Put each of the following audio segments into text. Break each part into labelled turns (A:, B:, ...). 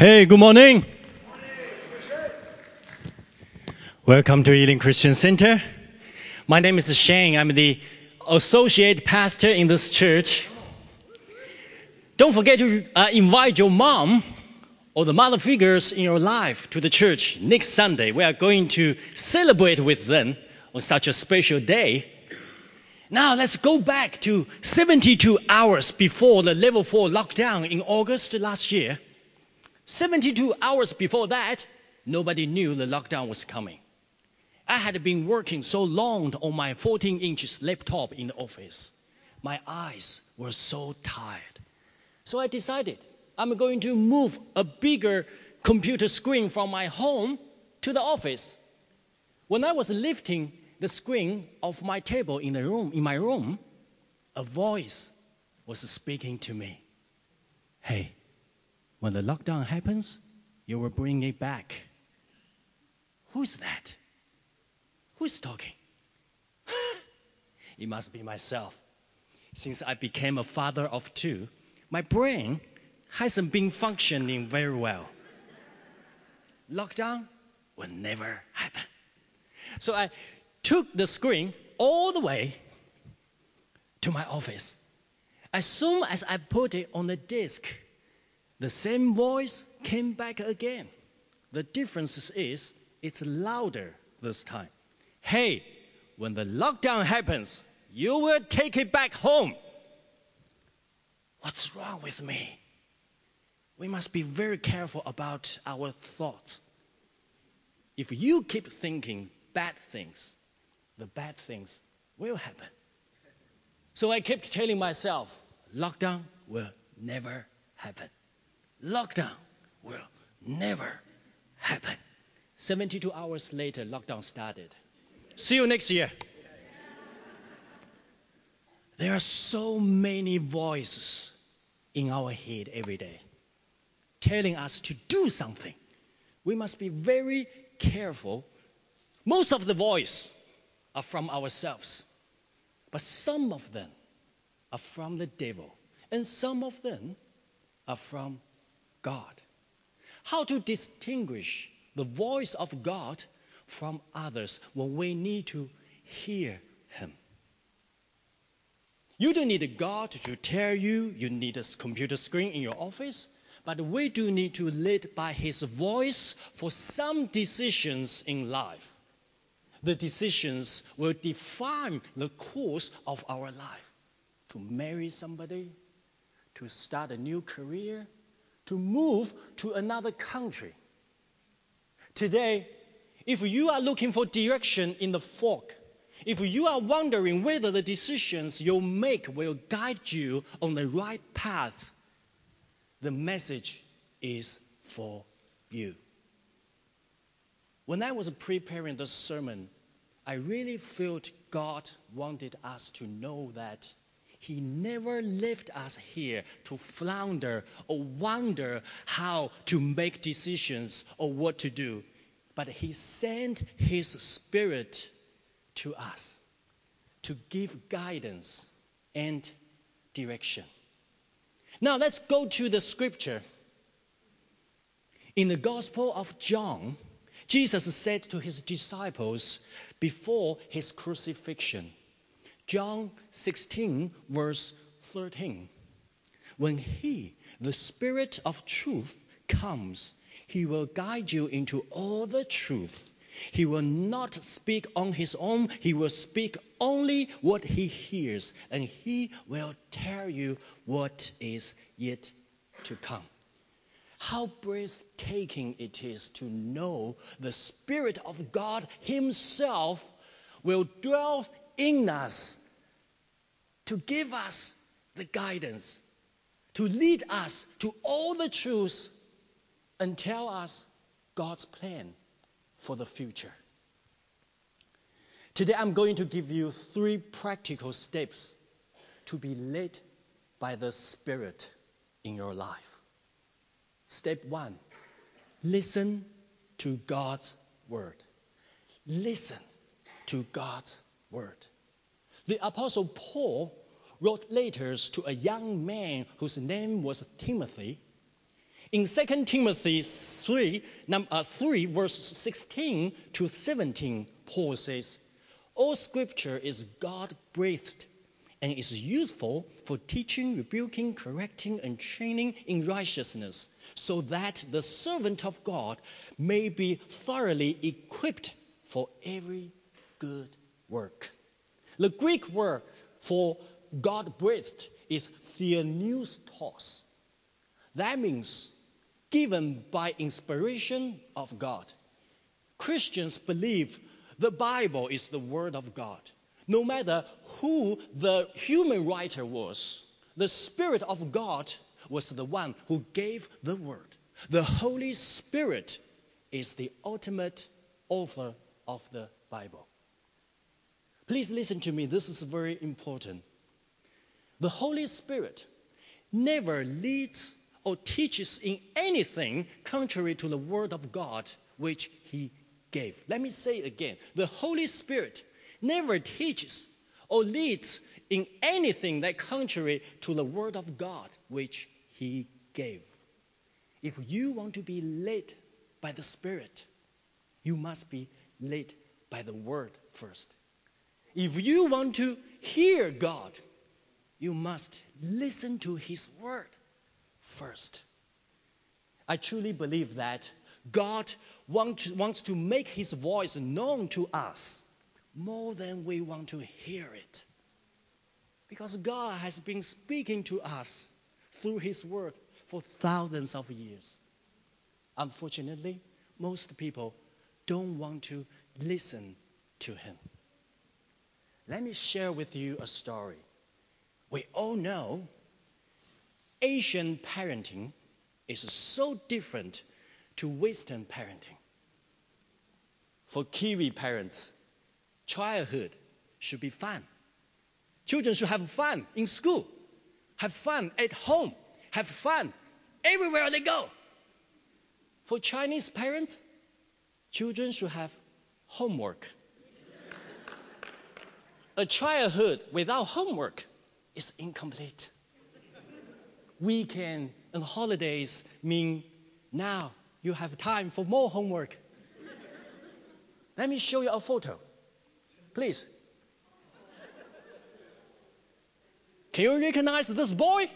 A: Hey, good morning. Welcome to Ealing Christian Center. My name is Shane. I'm the associate pastor in this church. Don't forget to uh, invite your mom or the mother figures in your life to the church next Sunday. We are going to celebrate with them on such a special day. Now let's go back to 72 hours before the level 4 lockdown in August last year. 72 hours before that, nobody knew the lockdown was coming. I had been working so long on my 14 inches laptop in the office. My eyes were so tired. So I decided I'm going to move a bigger computer screen from my home to the office. When I was lifting the screen of my table in the room, in my room, a voice was speaking to me. Hey, when the lockdown happens, you will bring it back. Who's that? Who's talking? it must be myself. Since I became a father of two, my brain hasn't been functioning very well. Lockdown will never happen. So I took the screen all the way to my office. As soon as I put it on the desk, the same voice came back again. The difference is it's louder this time. Hey, when the lockdown happens, you will take it back home. What's wrong with me? We must be very careful about our thoughts. If you keep thinking bad things, the bad things will happen. So I kept telling myself, lockdown will never happen. Lockdown will never happen. 72 hours later, lockdown started. See you next year. There are so many voices in our head every day telling us to do something. We must be very careful. Most of the voice are from ourselves, but some of them are from the devil, and some of them are from God. How to distinguish the voice of God from others when we need to hear Him? You don't need God to tell you you need a computer screen in your office, but we do need to lead by His voice for some decisions in life. The decisions will define the course of our life. To marry somebody, to start a new career, to move to another country. Today, if you are looking for direction in the fog, if you are wondering whether the decisions you make will guide you on the right path, the message is for you. When I was preparing this sermon, I really felt God wanted us to know that He never left us here to flounder or wonder how to make decisions or what to do, but He sent His Spirit to us to give guidance and direction. Now let's go to the scripture. In the Gospel of John, Jesus said to his disciples before his crucifixion, John 16, verse 13, when he, the Spirit of truth, comes, he will guide you into all the truth. He will not speak on his own, he will speak only what he hears, and he will tell you what is yet to come. How breathtaking it is to know the Spirit of God Himself will dwell in us to give us the guidance, to lead us to all the truths, and tell us God's plan for the future. Today, I'm going to give you three practical steps to be led by the Spirit in your life. Step one listen to God's word. Listen to God's word. The Apostle Paul wrote letters to a young man whose name was Timothy In 2 Timothy 3, num, uh, 3, verse 16 to 17, Paul says, All scripture is God breathed and is useful for teaching, rebuking, correcting, and training in righteousness, so that the servant of God may be thoroughly equipped for every good work. The Greek word for God breathed is theopneustos. That means given by inspiration of God. Christians believe the Bible is the Word of God. No matter who the human writer was, the Spirit of God was the one who gave the Word. The Holy Spirit is the ultimate author of the Bible. Please listen to me, this is very important. The Holy Spirit never leads or teaches in anything contrary to the Word of God which He gave. Let me say again the Holy Spirit never teaches or leads in anything that contrary to the Word of God which He gave. If you want to be led by the Spirit, you must be led by the Word first. If you want to hear God, you must listen to His Word first. I truly believe that God want, wants to make His voice known to us more than we want to hear it. Because God has been speaking to us through His Word for thousands of years. Unfortunately, most people don't want to listen to Him. Let me share with you a story. We all know Asian parenting is so different to Western parenting. For Kiwi parents, childhood should be fun. Children should have fun in school, have fun at home, have fun everywhere they go. For Chinese parents, children should have homework a childhood without homework is incomplete. Weekend and holidays mean now you have time for more homework. Let me show you a photo. Please. Can you recognize this boy?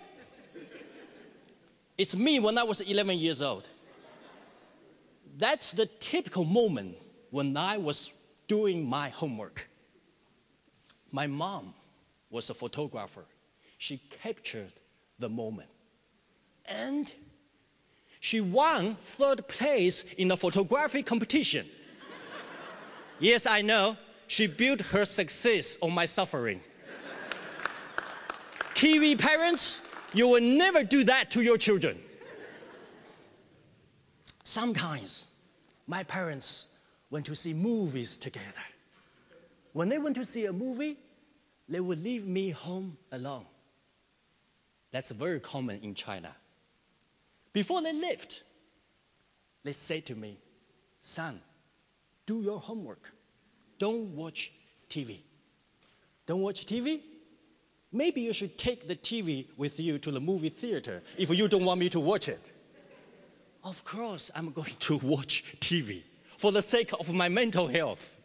A: It's me when I was 11 years old. That's the typical moment when I was doing my homework. My mom was a photographer. She captured the moment. And she won third place in the photography competition. yes, I know. She built her success on my suffering. Kiwi parents, you will never do that to your children. Sometimes my parents went to see movies together. When they went to see a movie, they would leave me home alone. That's very common in China. Before they left, they said to me, Son, do your homework. Don't watch TV. Don't watch TV? Maybe you should take the TV with you to the movie theater if you don't want me to watch it. Of course, I'm going to watch TV for the sake of my mental health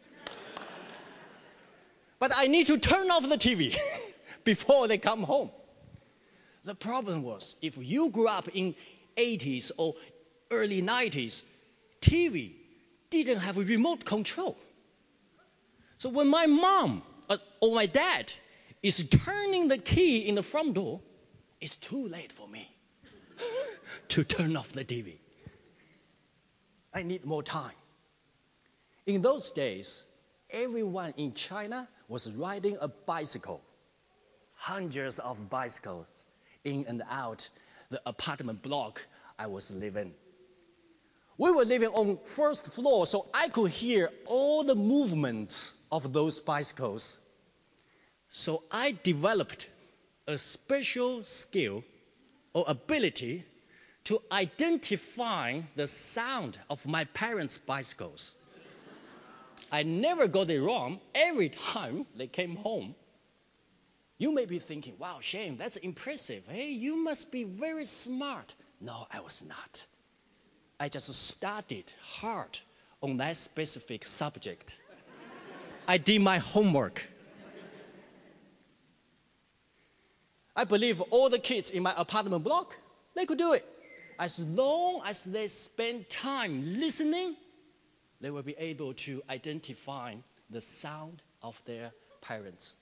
A: but I need to turn off the TV before they come home. The problem was if you grew up in 80s or early 90s, TV didn't have a remote control. So when my mom uh, or my dad is turning the key in the front door, it's too late for me to turn off the TV. I need more time. In those days, everyone in China was riding a bicycle. Hundreds of bicycles in and out the apartment block I was living. We were living on first floor, so I could hear all the movements of those bicycles. So I developed a special skill or ability to identify the sound of my parents' bicycles. I never got it wrong every time they came home. You may be thinking, wow, Shane, that's impressive. Hey, you must be very smart. No, I was not. I just studied hard on that specific subject. I did my homework. I believe all the kids in my apartment block, they could do it. As long as they spend time listening, they will be able to identify the sound of their parents.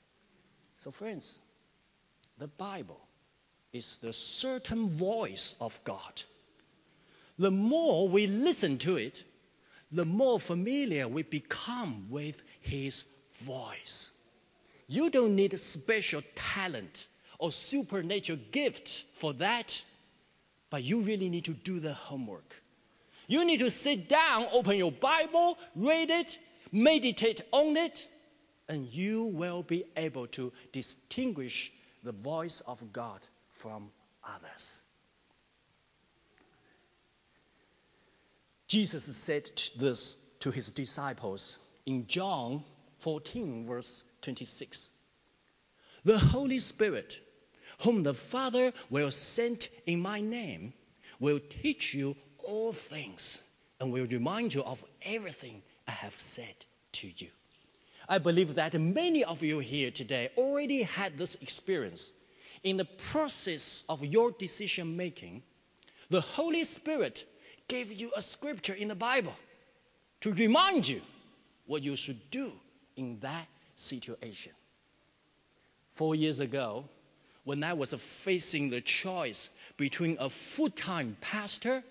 A: So, friends, the Bible is the certain voice of God. The more we listen to it, the more familiar we become with His voice. You don't need a special talent or supernatural gift for that, but you really need to do the homework. You need to sit down, open your Bible, read it, meditate on it, and you will be able to distinguish the voice of God from others. Jesus said this to his disciples in John 14, verse 26. The Holy Spirit, whom the Father will send in my name, will teach you all things and will remind you of everything I have said to you. I believe that many of you here today already had this experience. In the process of your decision making, the Holy Spirit gave you a scripture in the Bible to remind you what you should do in that situation. Four years ago, when I was facing the choice between a full time pastor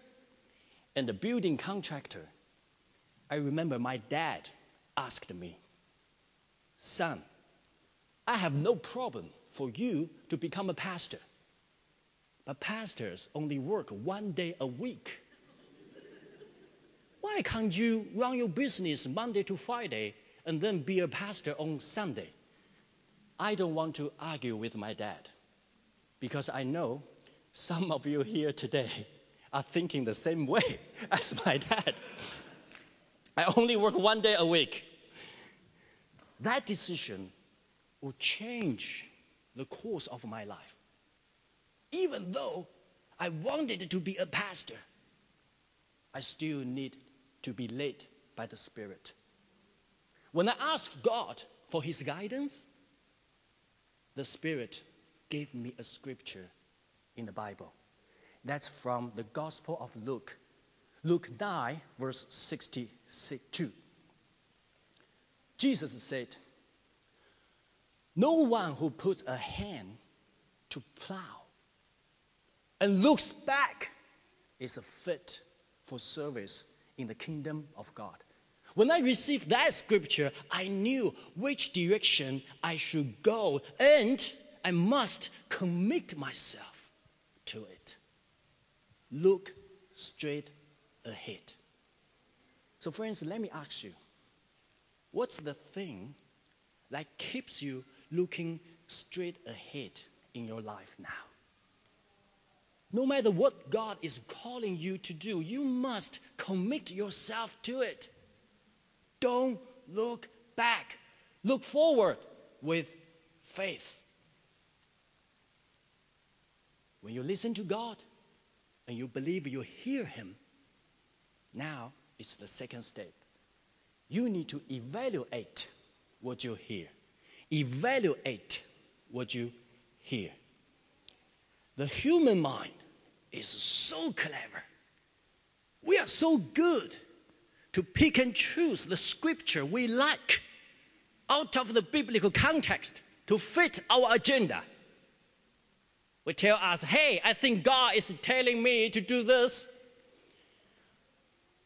A: and a building contractor, I remember my dad asked me, Son, I have no problem for you to become a pastor, but pastors only work one day a week. Why can't you run your business Monday to Friday and then be a pastor on Sunday? I don't want to argue with my dad because I know some of you here today are thinking the same way as my dad. I only work one day a week. That decision will change the course of my life. Even though I wanted to be a pastor, I still need to be led by the Spirit. When I asked God for His guidance, the Spirit gave me a scripture in the Bible. That's from the Gospel of Luke, Luke 9, verse 62. Jesus said, No one who puts a hand to plow and looks back is fit for service in the kingdom of God. When I received that scripture, I knew which direction I should go and I must commit myself to it. Look straight ahead. So, friends, let me ask you what's the thing that keeps you looking straight ahead in your life now? No matter what God is calling you to do, you must commit yourself to it. Don't look back, look forward with faith. When you listen to God and you believe you hear Him, now it's the second step. You need to evaluate what you hear. Evaluate what you hear. The human mind is so clever. We are so good to pick and choose the scripture we like out of the biblical context to fit our agenda. We tell us, hey, I think God is telling me to do this.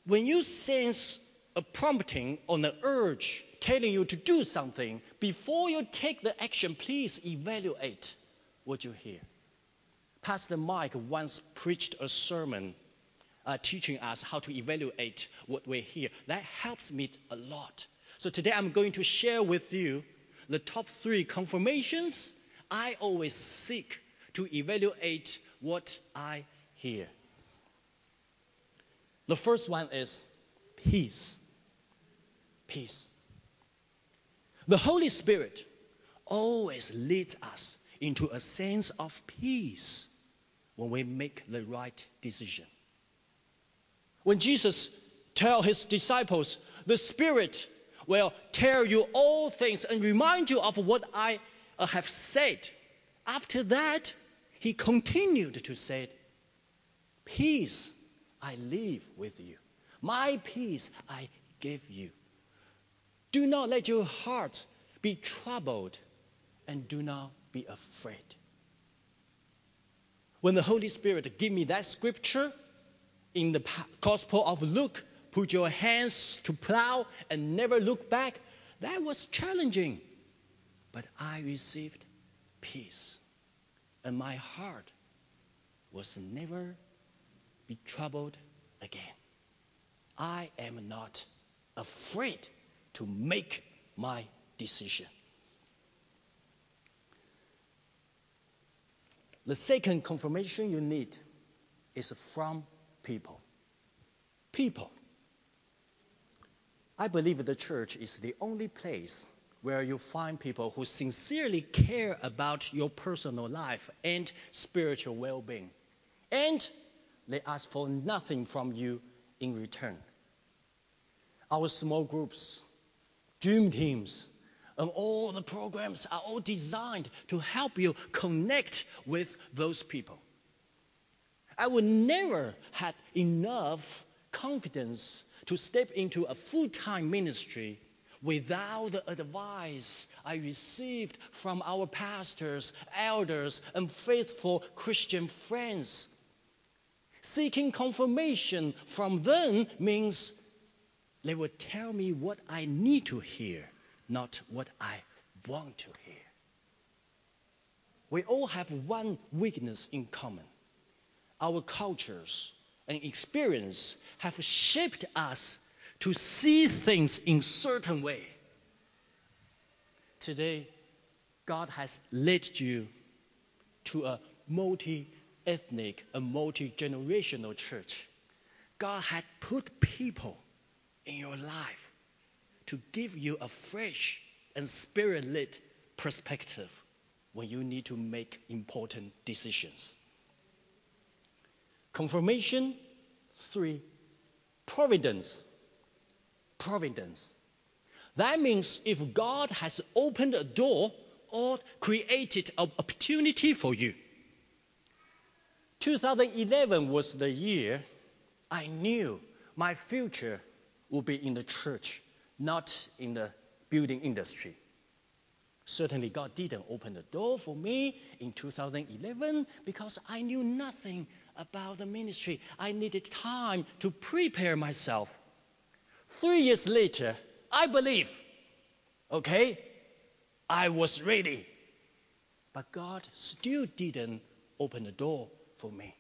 A: When you sense a prompting or an urge telling you to do something, before you take the action, please evaluate what you hear. Pastor Mike once preached a sermon uh, teaching us how to evaluate what we hear. That helps me a lot. So today I'm going to share with you the top three confirmations I always seek to evaluate what I hear. The first one is peace. Peace. The Holy Spirit always leads us into a sense of peace when we make the right decision. When Jesus tell his disciples, the Spirit will tell you all things and remind you of what I have said. After that, he continued to say, Peace I leave with you. My peace I give you. Do not let your heart be troubled and do not be afraid. When the Holy Spirit gave me that scripture in the Gospel of Luke, put your hands to plow and never look back, that was challenging. But I received peace, and my heart was never be troubled again. I am not afraid to make my decision. The second confirmation you need is from people. People. I believe the church is the only place where you find people who sincerely care about your personal life and spiritual well being. And they ask for nothing from you in return. Our small groups, dream teams, and all the programs are all designed to help you connect with those people. I would never had enough confidence to step into a full time ministry without the advice I received from our pastors, elders, and faithful Christian friends. Seeking confirmation from them means they will tell me what I need to hear, not what I want to hear. We all have one weakness in common. Our cultures and experience have shaped us to see things in certain way. Today, God has led you to a multi ethnic and multi generational church. God had put people in your life to give you a fresh and spirit lit perspective when you need to make important decisions. Confirmation three, providence. Providence. That means if God has opened a door or created an opportunity for you, 2011 was the year I knew my future would be in the church, not in the building industry. Certainly, God didn't open the door for me in 2011 because I knew nothing about the ministry. I needed time to prepare myself. Three years later, I believe, okay, I was ready. But God still didn't open the door for me.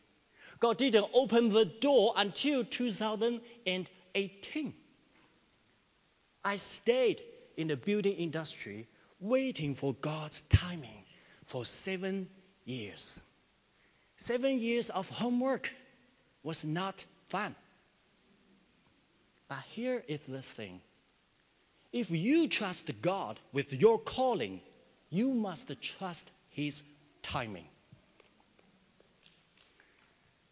A: God didn't open the door until 2018. I stayed in the building industry waiting for God's timing for seven years. Seven years of homework was not fun. But here is the thing if you trust God with your calling, you must trust His timing.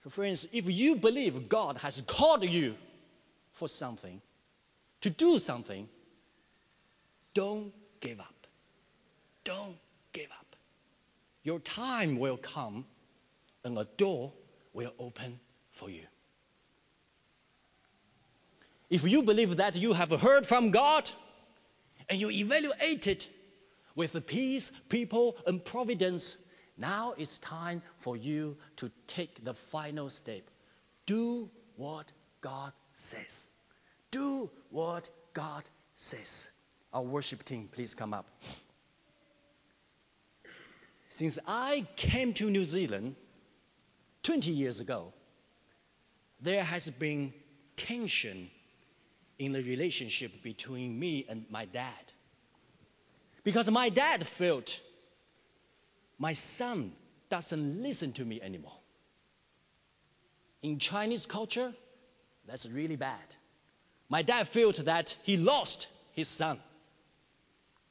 A: So, friends, if you believe God has called you for something, to do something, don't give up. Don't give up. Your time will come and a door will open for you. If you believe that you have heard from God and you evaluate it with the peace, people, and providence now it's time for you to take the final step. Do what God says. Do what God says. Our worship team, please come up. Since I came to New Zealand 20 years ago, there has been tension in the relationship between me and my dad. Because my dad felt my son doesn't listen to me anymore. In Chinese culture, that's really bad. My dad felt that he lost his son.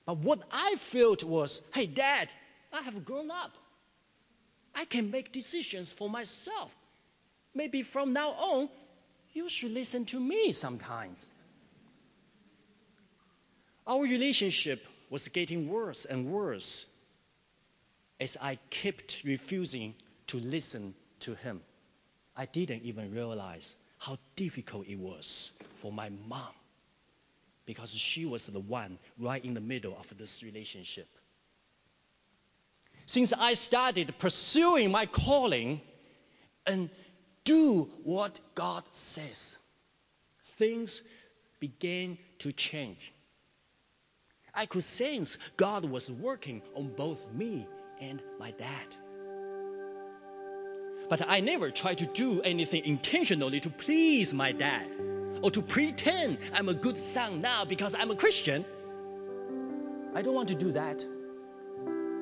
A: But what I felt was hey, dad, I have grown up. I can make decisions for myself. Maybe from now on, you should listen to me sometimes. Our relationship was getting worse and worse as I kept refusing to listen to him. I didn't even realize how difficult it was for my mom because she was the one right in the middle of this relationship. Since I started pursuing my calling and do what God says, things began to change. I could sense God was working on both me and my dad. But I never tried to do anything intentionally to please my dad or to pretend I'm a good son now because I'm a Christian. I don't want to do that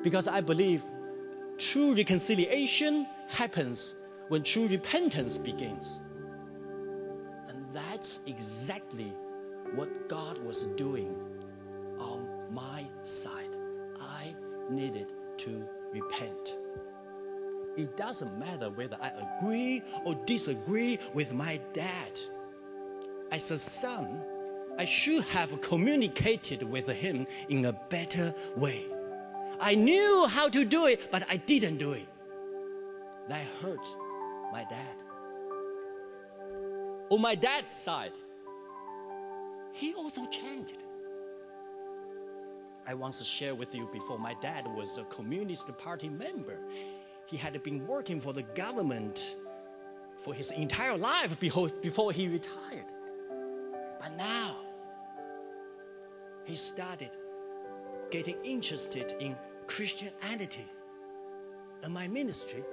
A: because I believe true reconciliation happens when true repentance begins. And that's exactly what God was doing side. I needed to repent. It doesn't matter whether I agree or disagree with my dad. As a son, I should have communicated with him in a better way. I knew how to do it, but I didn't do it. That hurt my dad. On my dad's side, he also changed. I once shared with you before, my dad was a Communist Party member. He had been working for the government for his entire life before, he retired. But now, he started getting interested in Christianity and my ministry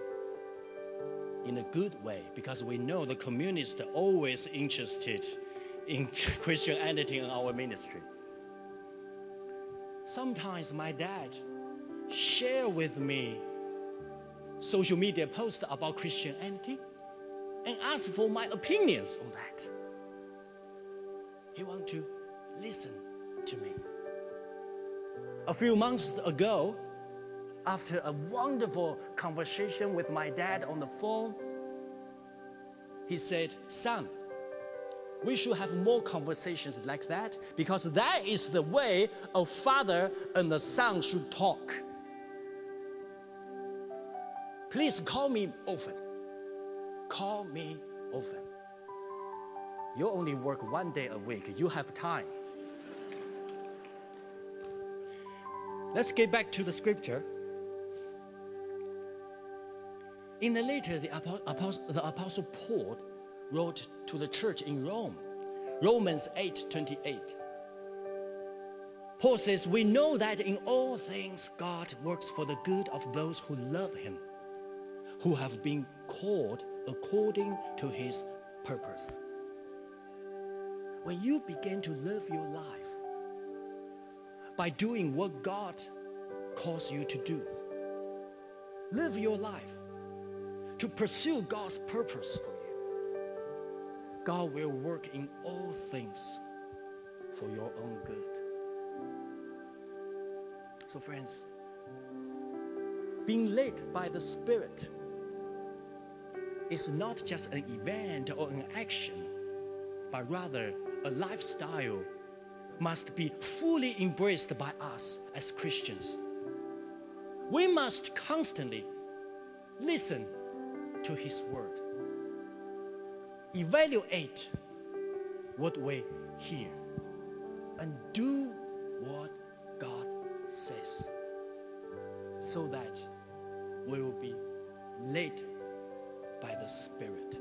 A: in a good way because we know the communists are always interested in Christianity and our ministry. Sometimes my dad share with me social media posts about Christianity and ask for my opinions on that. He want to listen to me. A few months ago, after a wonderful conversation with my dad on the phone, he said, Son, we should have more conversations like that because that is the way a father and a son should talk. Please call me often. Call me often. You only work one day a week, you have time. Let's get back to the scripture. In the letter, the apostle, the apostle Paul wrote to the church in Rome, Romans 8 28. Paul says, We know that in all things God works for the good of those who love him, who have been called according to his purpose. When you begin to live your life by doing what God calls you to do, live your life to pursue God's purpose for you, God will work in all things for your own good. So, friends, being led by the Spirit is not just an event or an action, but rather a lifestyle must be fully embraced by us as Christians. We must constantly listen to His Word, evaluate what we hear, and do what God says so that we will be led by the Spirit.